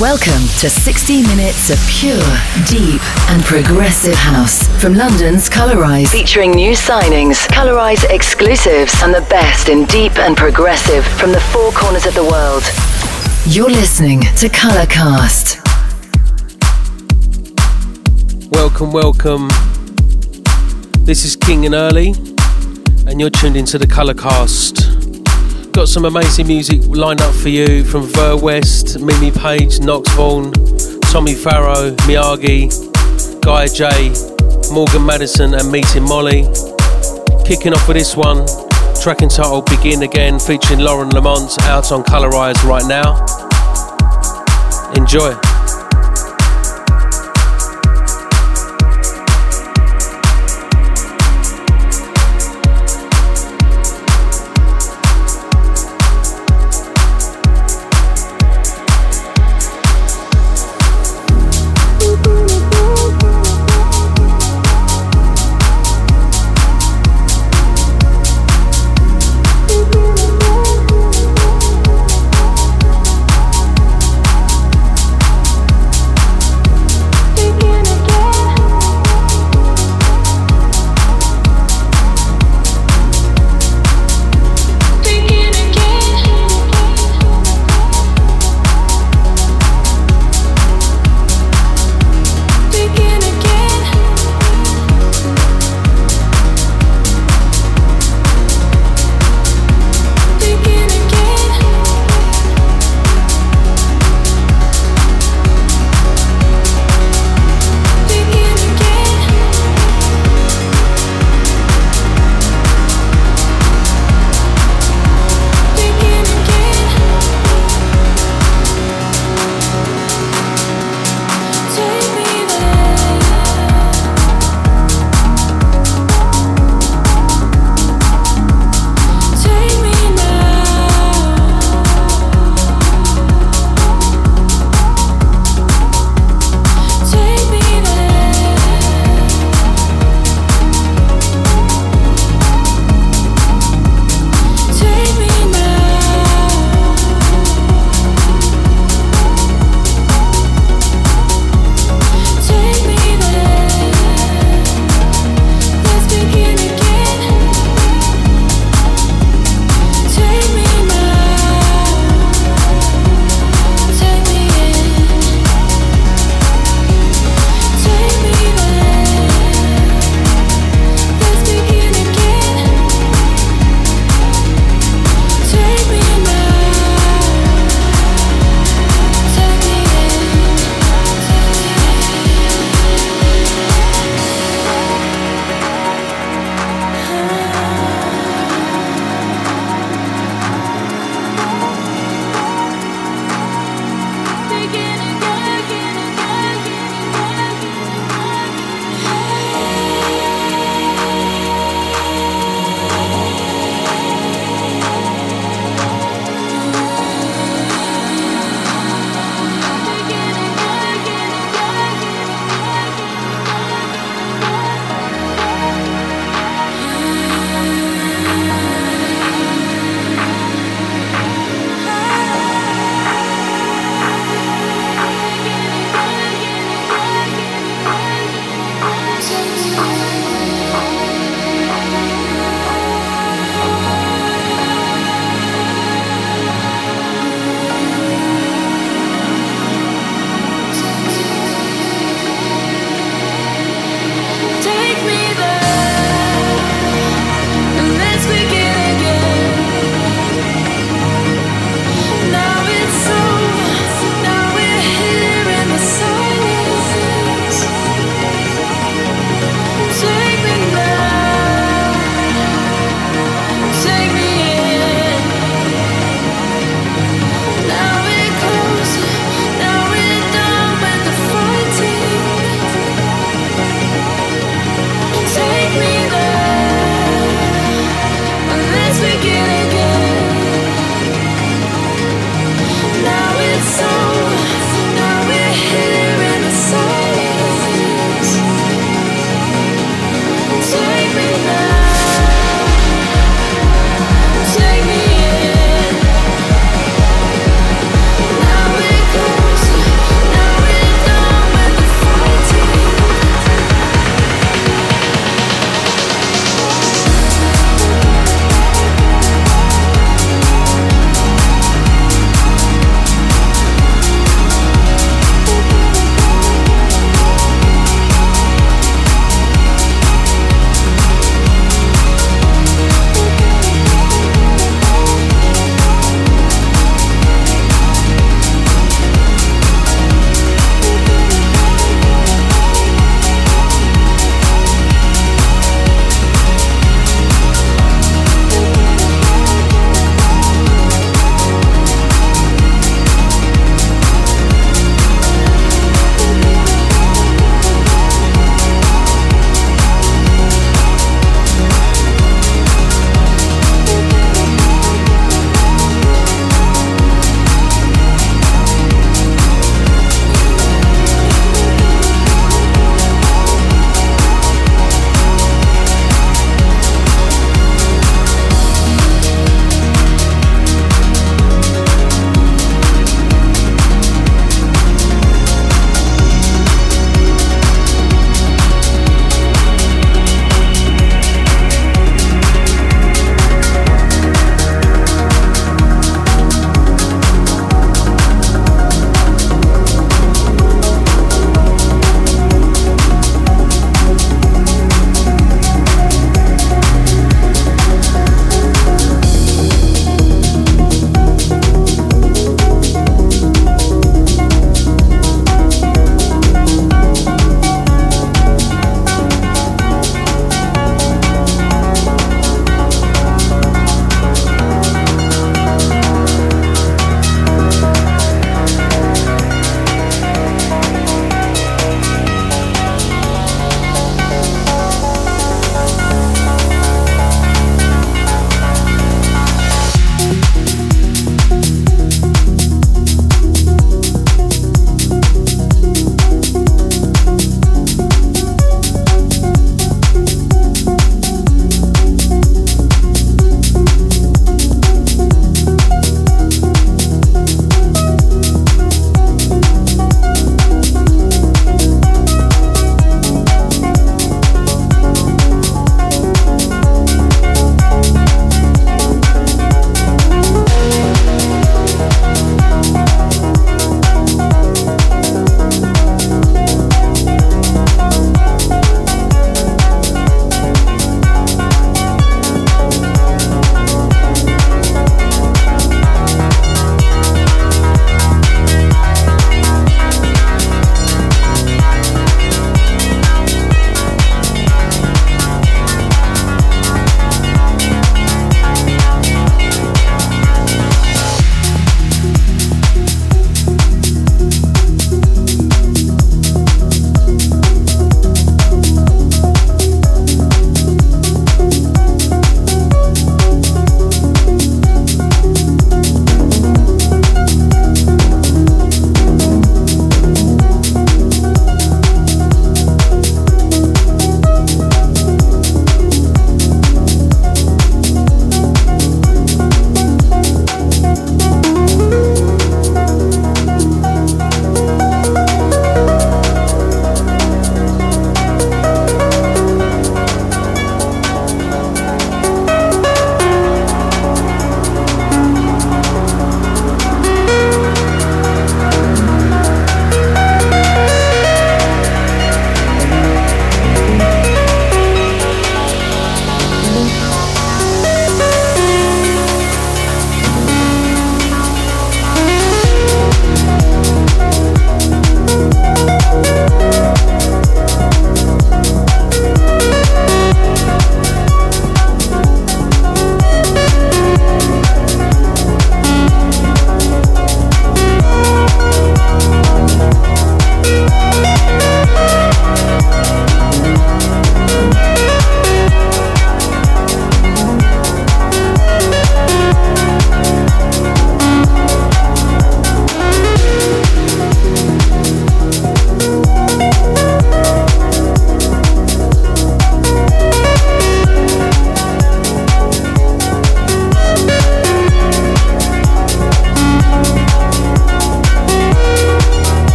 Welcome to 60 minutes of pure, deep, and progressive house from London's Colorize, featuring new signings, Colorize exclusives, and the best in deep and progressive from the four corners of the world. You're listening to Colorcast. Welcome, welcome. This is King and Early, and you're tuned into the Colorcast. Got some amazing music lined up for you from Ver West, Mimi Page, Nox Vahn, Tommy Farrow, Miyagi, Guy J, Morgan Madison, and Meeting Molly. Kicking off with this one, track entitled Begin Again, featuring Lauren L'aimant, out on Colorize right now. Enjoy.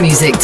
Visit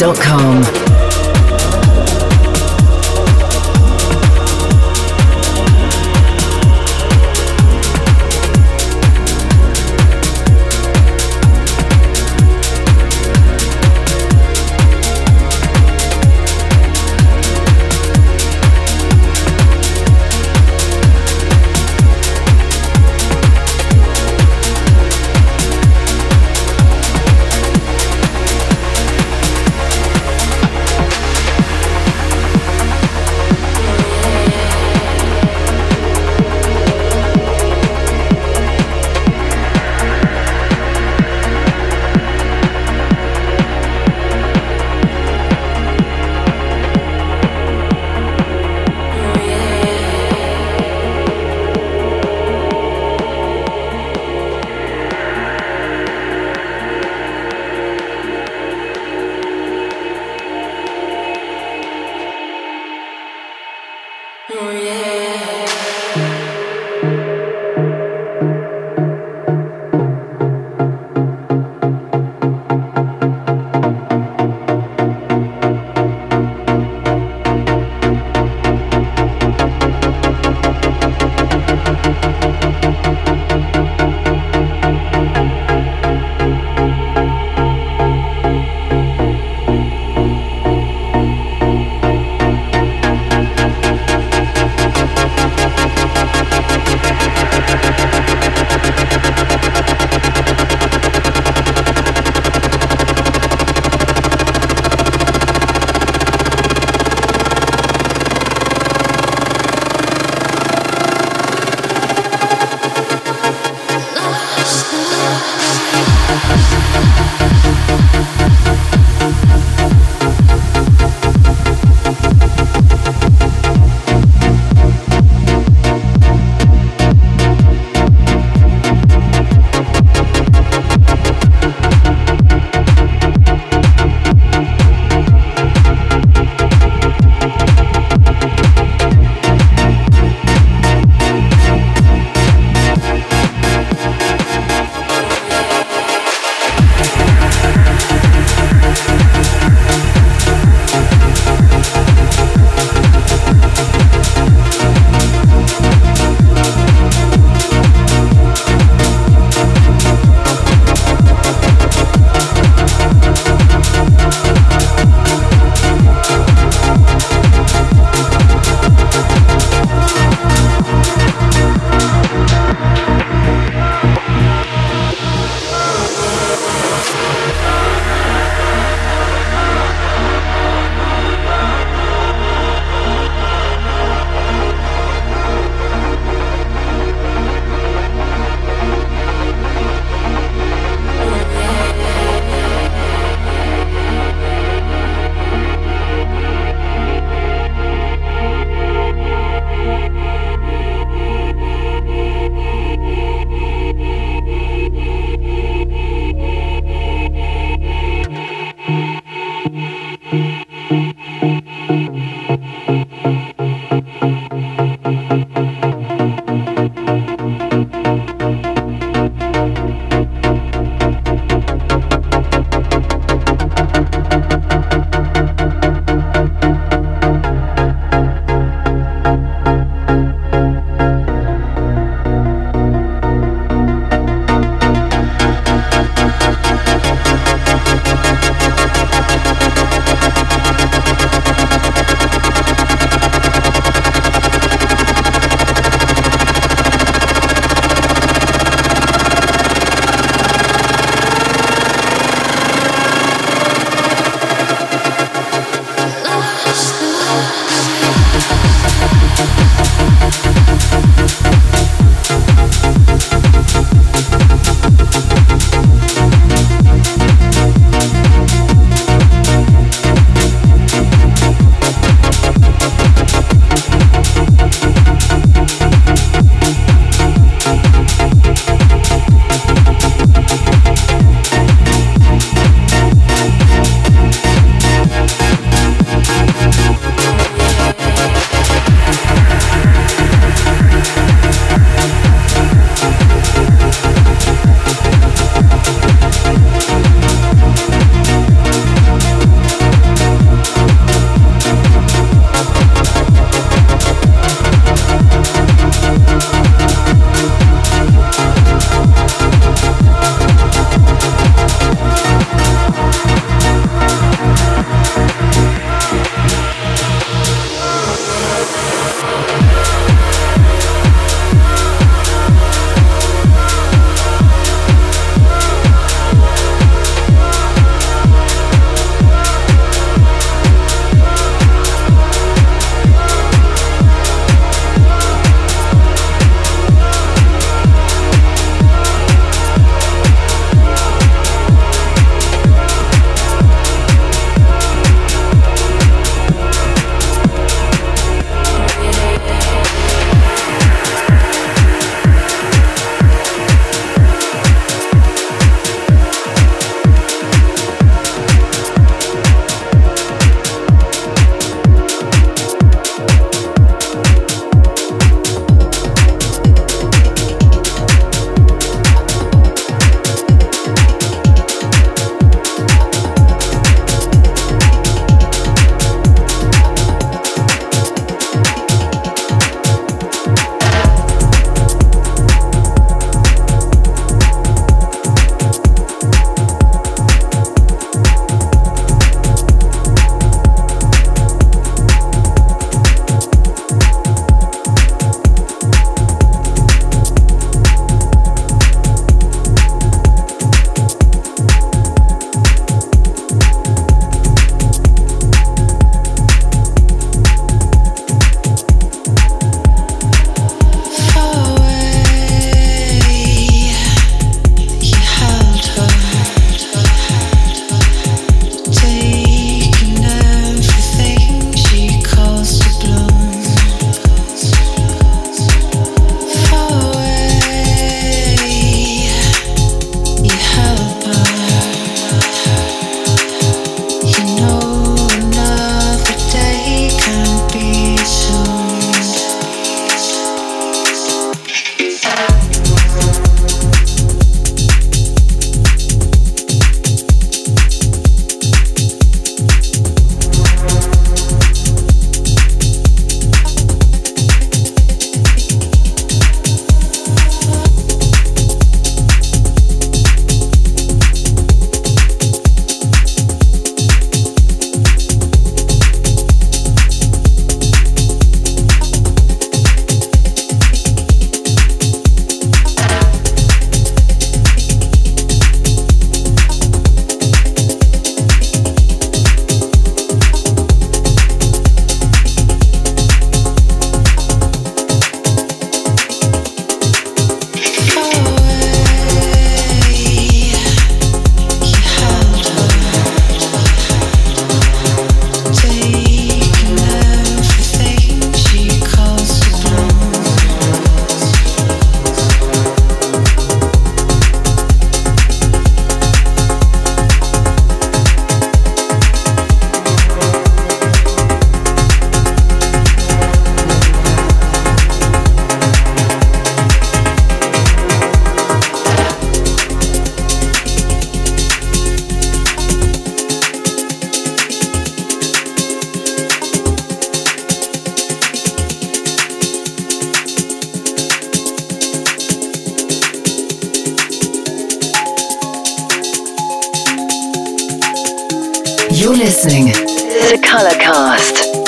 You're listening to Colorcast.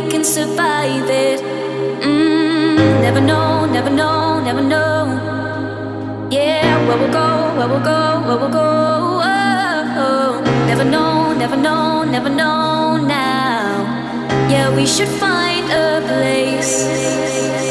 we can survive it. Mm, never know, never know, never know. Yeah, where we'll go, where we'll go, where we'll go. Oh, oh. Never know, never know, never know now. Yeah, we should find a place.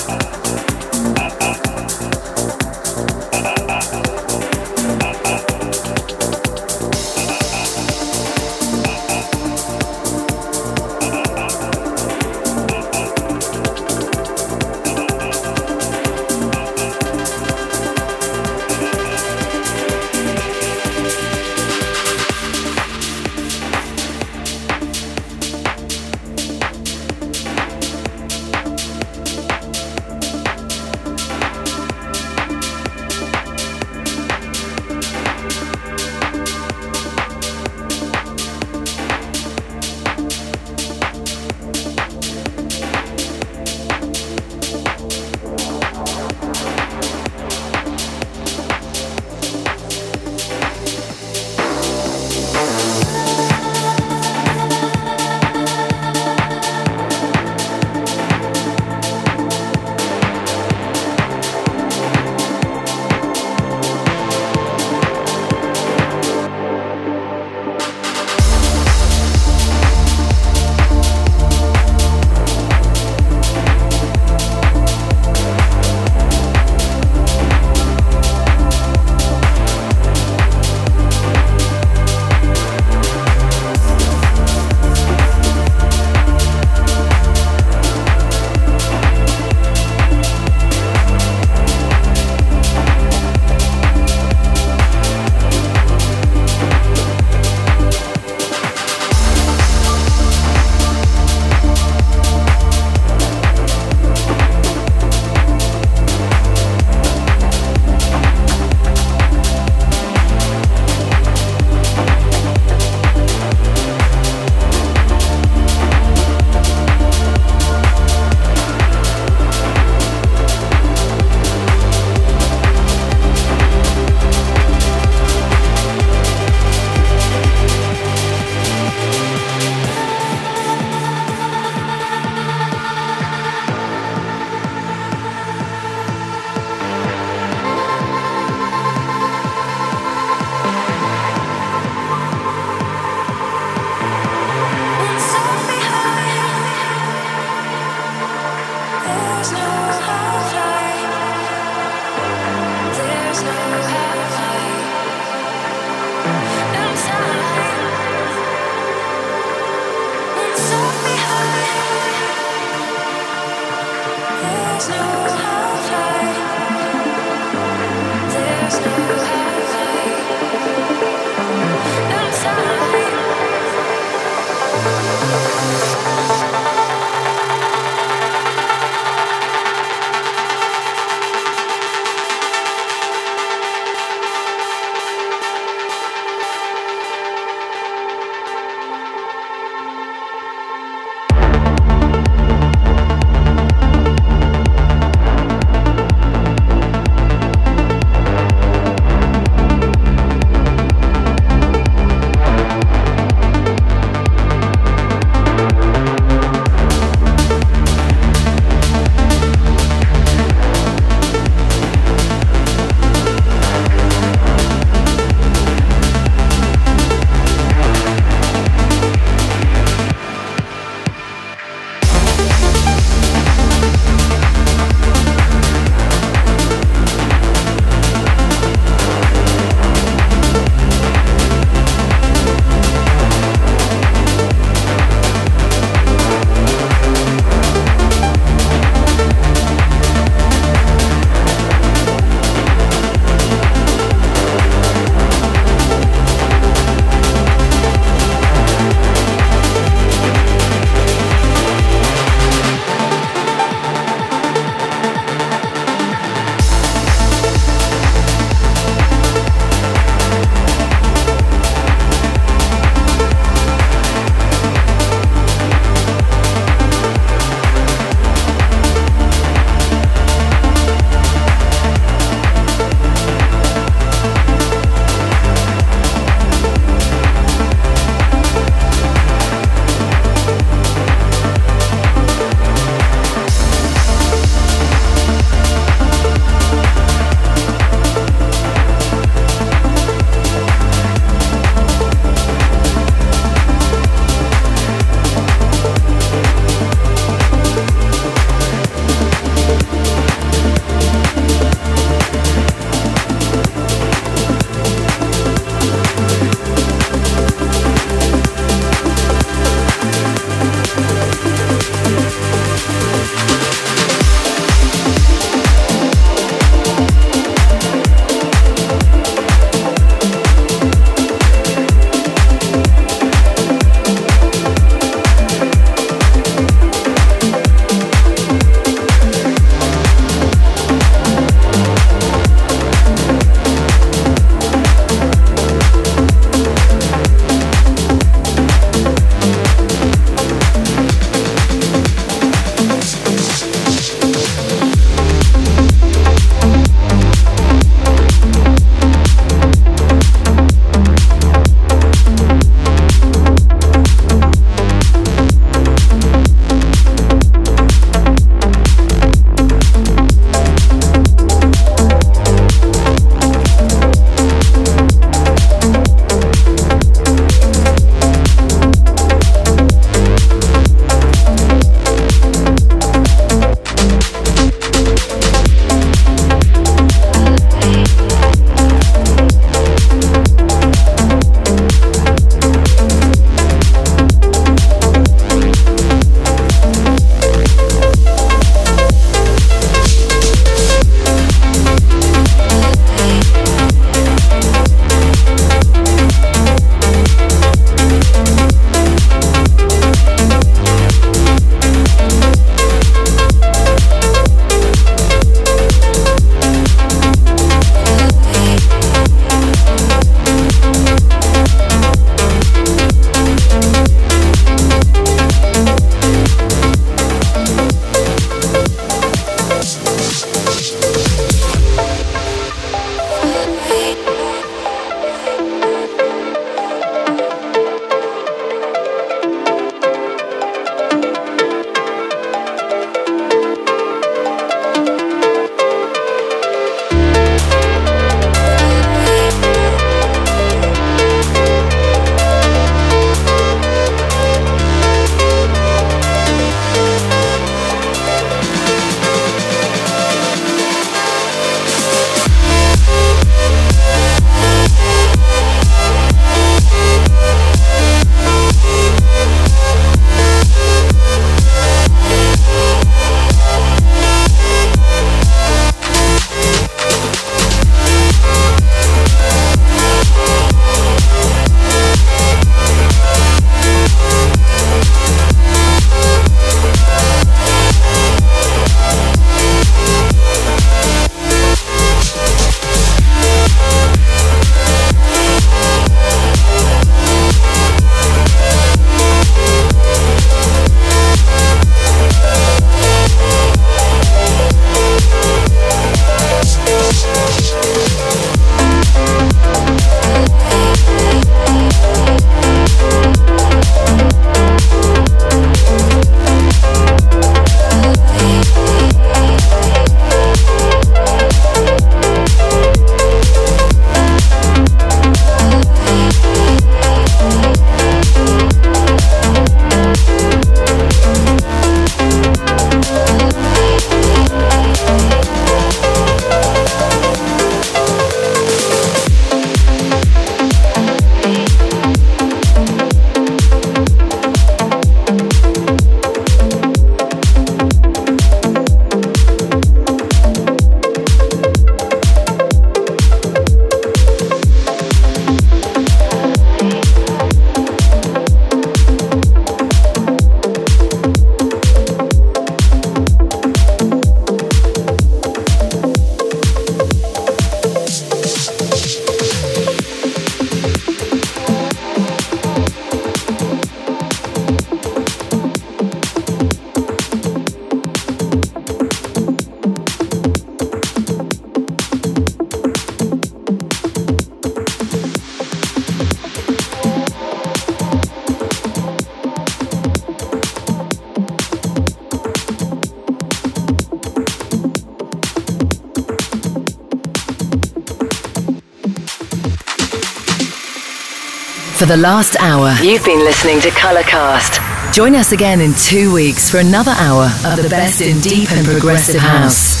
The last hour. You've been listening to Colorcast. Join us again in two weeks for another hour of the best in deep and progressive house.